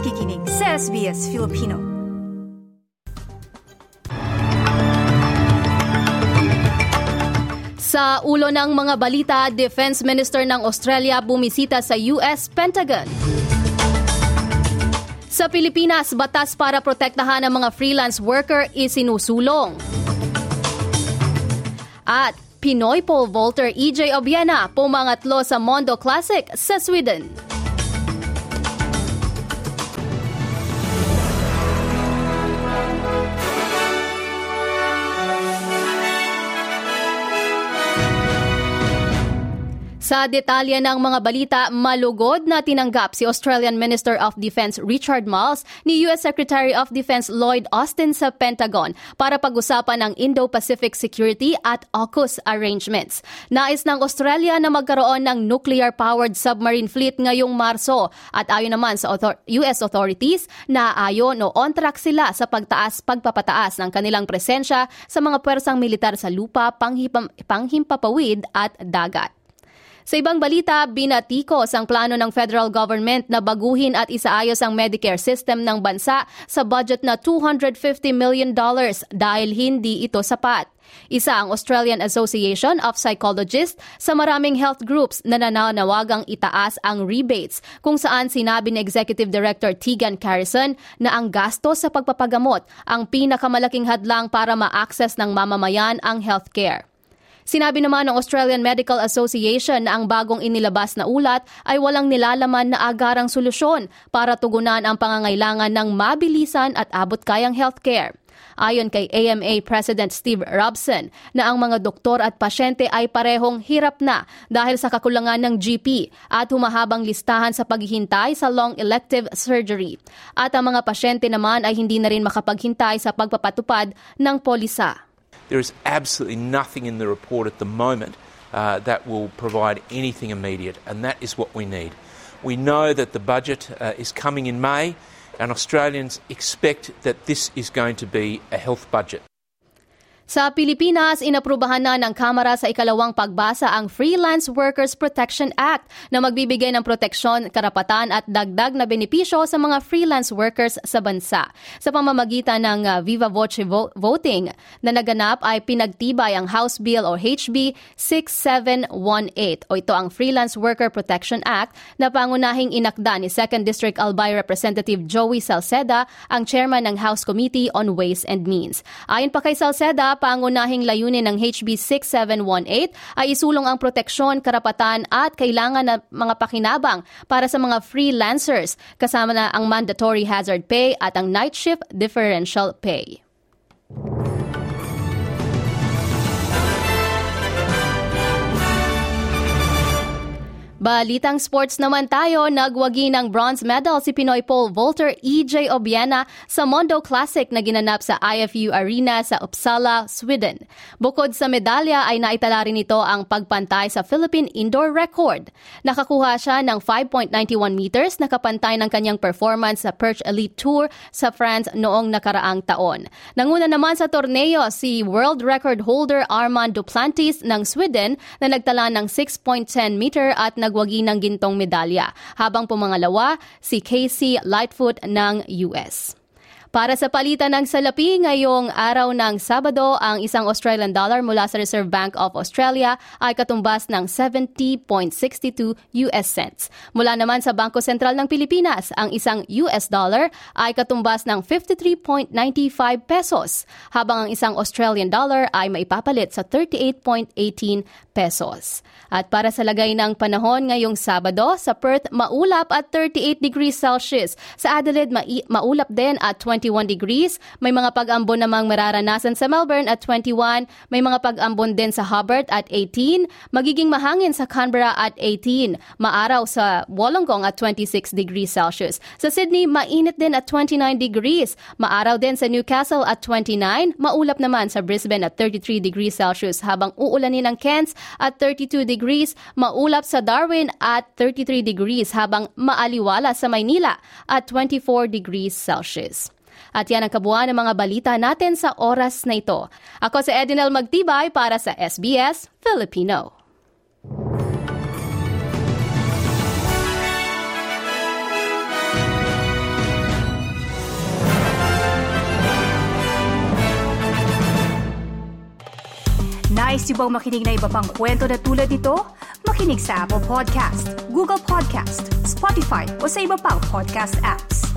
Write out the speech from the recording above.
nakikinig sa SBS Filipino. Sa ulo ng mga balita, Defense Minister ng Australia bumisita sa US Pentagon. Sa Pilipinas, batas para protektahan ang mga freelance worker isinusulong. At Pinoy pole vaulter EJ Obiena pumangatlo sa Mondo Classic sa Sweden. Sa detalye ng mga balita, malugod na tinanggap si Australian Minister of Defense Richard Marles ni US Secretary of Defense Lloyd Austin sa Pentagon para pag-usapan ang Indo-Pacific Security at AUKUS arrangements. Nais ng Australia na magkaroon ng nuclear-powered submarine fleet ngayong Marso at ayon naman sa author- US authorities na ayon o on track sila sa pagtaas pagpapataas ng kanilang presensya sa mga pwersang militar sa lupa, panghimpapawid at dagat. Sa ibang balita, binatikos ang plano ng federal government na baguhin at isaayos ang Medicare system ng bansa sa budget na $250 million dahil hindi ito sapat. Isa ang Australian Association of Psychologists sa maraming health groups na nananawagang itaas ang rebates kung saan sinabi ni Executive Director Tegan Carrison na ang gasto sa pagpapagamot ang pinakamalaking hadlang para ma-access ng mamamayan ang healthcare. Sinabi naman ng Australian Medical Association na ang bagong inilabas na ulat ay walang nilalaman na agarang solusyon para tugunan ang pangangailangan ng mabilisan at abot-kayang healthcare. Ayon kay AMA President Steve Robson na ang mga doktor at pasyente ay parehong hirap na dahil sa kakulangan ng GP at humahabang listahan sa paghihintay sa long elective surgery. At ang mga pasyente naman ay hindi na rin makapaghintay sa pagpapatupad ng polisa. There is absolutely nothing in the report at the moment uh, that will provide anything immediate, and that is what we need. We know that the budget uh, is coming in May, and Australians expect that this is going to be a health budget. Sa Pilipinas, inaprubahan na ng Kamara sa ikalawang pagbasa ang Freelance Workers Protection Act na magbibigay ng proteksyon, karapatan at dagdag na benepisyo sa mga freelance workers sa bansa. Sa pamamagitan ng uh, Viva Voce vo- voting na naganap ay pinagtibay ang House Bill o HB 6718 o ito ang Freelance Worker Protection Act na pangunahing inakda ni 2nd District Albay Representative Joey Salceda, ang chairman ng House Committee on Ways and Means. Ayon pa kay Salceda, pangunahing layunin ng HB 6718 ay isulong ang proteksyon, karapatan at kailangan na mga pakinabang para sa mga freelancers kasama na ang mandatory hazard pay at ang night shift differential pay. Balitang sports naman tayo, nagwagi ng bronze medal si Pinoy pole vaulter EJ Obiena sa Mondo Classic na ginanap sa IFU Arena sa Uppsala, Sweden. Bukod sa medalya ay naitala rin ito ang pagpantay sa Philippine indoor record. Nakakuha siya ng 5.91 meters na kapantay ng kanyang performance sa Perch Elite Tour sa France noong nakaraang taon. Nanguna naman sa torneo si world record holder Armand Duplantis ng Sweden na nagtala ng 6.10 meter at nag nagwagi ng gintong medalya, habang pumangalawa si Casey Lightfoot ng US. Para sa palitan ng salapi ngayong araw ng Sabado, ang isang Australian dollar mula sa Reserve Bank of Australia ay katumbas ng 70.62 US cents. Mula naman sa Bangko Sentral ng Pilipinas, ang isang US dollar ay katumbas ng 53.95 pesos, habang ang isang Australian dollar ay maipapalit sa 38.18 pesos. At para sa lagay ng panahon ngayong Sabado, sa Perth maulap at 38 degrees Celsius. Sa Adelaide maulap din at 21 degrees. May mga pag-ambon namang mararanasan sa Melbourne at 21. May mga pag-ambon din sa Hobart at 18. Magiging mahangin sa Canberra at 18. Maaraw sa Wollongong at 26 degrees Celsius. Sa Sydney, mainit din at 29 degrees. Maaraw din sa Newcastle at 29. Maulap naman sa Brisbane at 33 degrees Celsius habang uulanin ang Cairns at 32 degrees. Maulap sa Darwin at 33 degrees habang maaliwala sa Maynila at 24 degrees Celsius. At yan ang kabuuan ng mga balita natin sa oras na ito. Ako si Edinel Magtibay para sa SBS Filipino. Nice yung bang makinig na iba pang kwento na tulad ito? Makinig sa Apple Podcast, Google Podcast, Spotify o sa iba pang podcast apps.